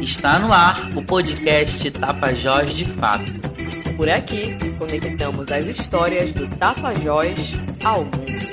Está no ar o podcast Tapajós de Fato. Por aqui, conectamos as histórias do Tapajós ao mundo.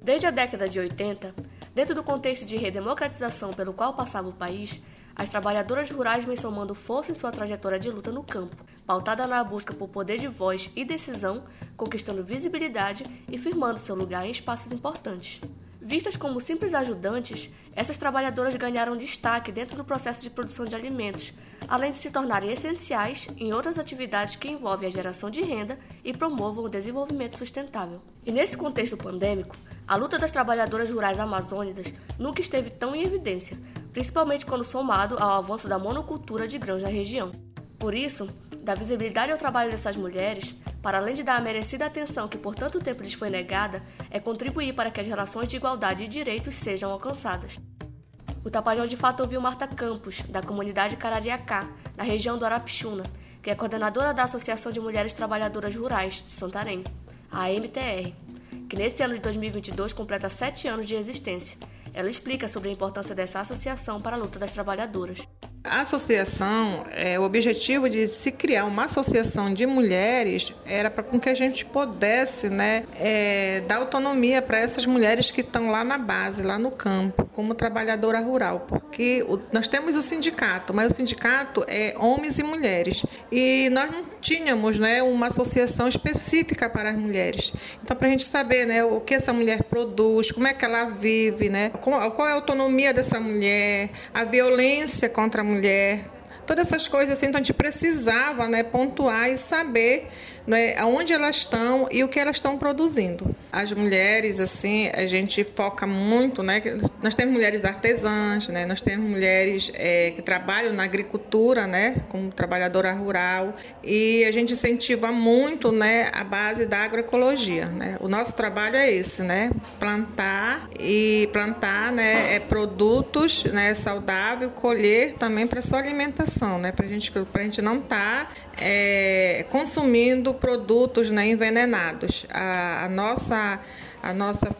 Desde a década de 80, dentro do contexto de redemocratização pelo qual passava o país, as trabalhadoras rurais vêm somando força em sua trajetória de luta no campo, pautada na busca por poder de voz e decisão, conquistando visibilidade e firmando seu lugar em espaços importantes. Vistas como simples ajudantes, essas trabalhadoras ganharam destaque dentro do processo de produção de alimentos, além de se tornarem essenciais em outras atividades que envolvem a geração de renda e promovam o desenvolvimento sustentável. E nesse contexto pandêmico, a luta das trabalhadoras rurais amazônicas nunca esteve tão em evidência, principalmente quando somado ao avanço da monocultura de grãos na região. Por isso, dar visibilidade ao trabalho dessas mulheres, para além de dar a merecida atenção que por tanto tempo lhes foi negada, é contribuir para que as relações de igualdade e direitos sejam alcançadas. O Tapajós de fato ouviu Marta Campos, da comunidade Carariacá, na região do Arapixuna, que é coordenadora da Associação de Mulheres Trabalhadoras Rurais de Santarém, a AMTR, que nesse ano de 2022 completa sete anos de existência. Ela explica sobre a importância dessa associação para a luta das trabalhadoras. Associação, é, o objetivo de se criar uma associação de mulheres era para que a gente pudesse né, é, dar autonomia para essas mulheres que estão lá na base, lá no campo, como trabalhadora rural, porque o, nós temos o sindicato, mas o sindicato é homens e mulheres e nós não tínhamos né, uma associação específica para as mulheres. Então, para a gente saber né, o que essa mulher produz, como é que ela vive, né, qual é a autonomia dessa mulher, a violência contra a mulher, 네. Todas essas coisas assim, então a gente precisava né, pontuar e saber né, aonde elas estão e o que elas estão produzindo. As mulheres, assim, a gente foca muito, né? Nós temos mulheres artesãs, né? Nós temos mulheres é, que trabalham na agricultura, né? Como trabalhadora rural e a gente incentiva muito, né? A base da agroecologia, né? O nosso trabalho é esse, né? Plantar e plantar, né? É, produtos, né? Saudável, colher também para sua alimentação, né? Para gente, a gente não estar tá, é, consumindo produtos né, envenenados. A, a, nossa, a nossa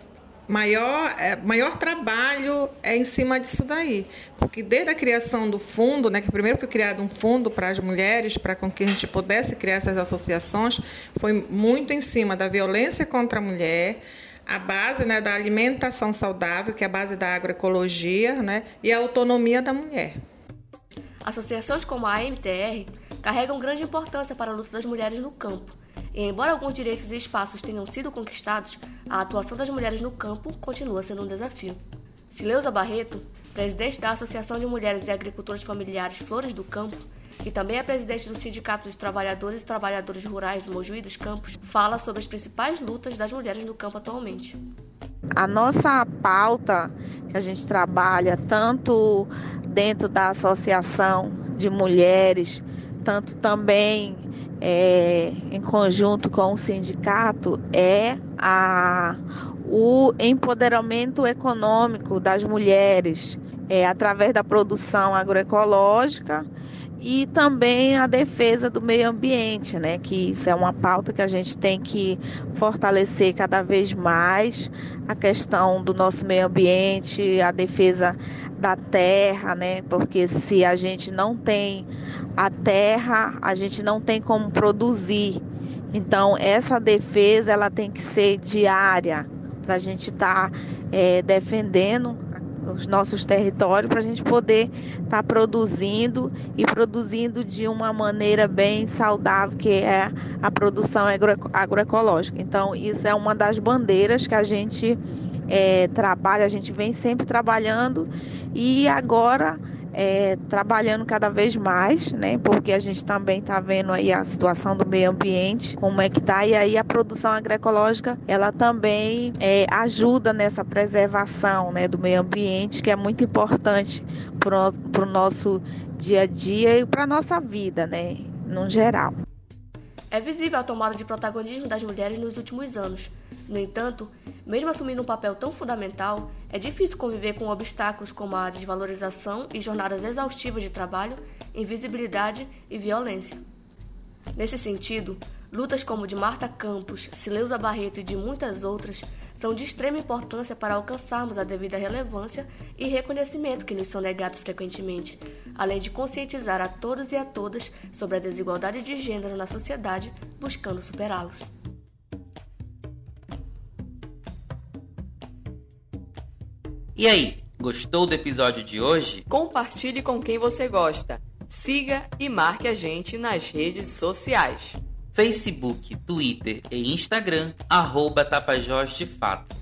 maior, é, maior trabalho é em cima disso daí. Porque desde a criação do fundo, né, que primeiro foi criado um fundo para as mulheres, para que a gente pudesse criar essas associações, foi muito em cima da violência contra a mulher, a base né, da alimentação saudável, que é a base da agroecologia, né, e a autonomia da mulher. Associações como a AMTR carregam grande importância para a luta das mulheres no campo. E embora alguns direitos e espaços tenham sido conquistados, a atuação das mulheres no campo continua sendo um desafio. Sileuza Barreto, presidente da Associação de Mulheres e Agricultores Familiares Flores do Campo, e também é presidente do Sindicato de Trabalhadores e Trabalhadores Rurais do Mojuí dos Campos, fala sobre as principais lutas das mulheres no campo atualmente. A nossa pauta que a gente trabalha tanto dentro da Associação de Mulheres tanto também é, em conjunto com o sindicato, é a, o empoderamento econômico das mulheres é, através da produção agroecológica e também a defesa do meio ambiente, né? Que isso é uma pauta que a gente tem que fortalecer cada vez mais a questão do nosso meio ambiente, a defesa da terra, né? Porque se a gente não tem a terra, a gente não tem como produzir. Então essa defesa ela tem que ser diária para a gente estar tá, é, defendendo os nossos territórios para a gente poder estar tá produzindo e produzindo de uma maneira bem saudável, que é a produção agro agroecológica. Então, isso é uma das bandeiras que a gente é, trabalha, a gente vem sempre trabalhando e agora é, trabalhando cada vez mais, né? Porque a gente também está vendo aí a situação do meio ambiente, como é que está, e aí a produção agroecológica ela também é, ajuda nessa preservação né, do meio ambiente, que é muito importante para o nosso dia a dia e para nossa vida, né? No geral. É visível a tomada de protagonismo das mulheres nos últimos anos. No entanto, mesmo assumindo um papel tão fundamental, é difícil conviver com obstáculos como a desvalorização e jornadas exaustivas de trabalho, invisibilidade e violência. Nesse sentido, lutas como de Marta Campos, Sileuza Barreto e de muitas outras são de extrema importância para alcançarmos a devida relevância e reconhecimento que nos são negados frequentemente, além de conscientizar a todos e a todas sobre a desigualdade de gênero na sociedade, buscando superá-los. E aí, gostou do episódio de hoje? Compartilhe com quem você gosta. Siga e marque a gente nas redes sociais. Facebook, Twitter e Instagram, arroba Tapajós de Fato.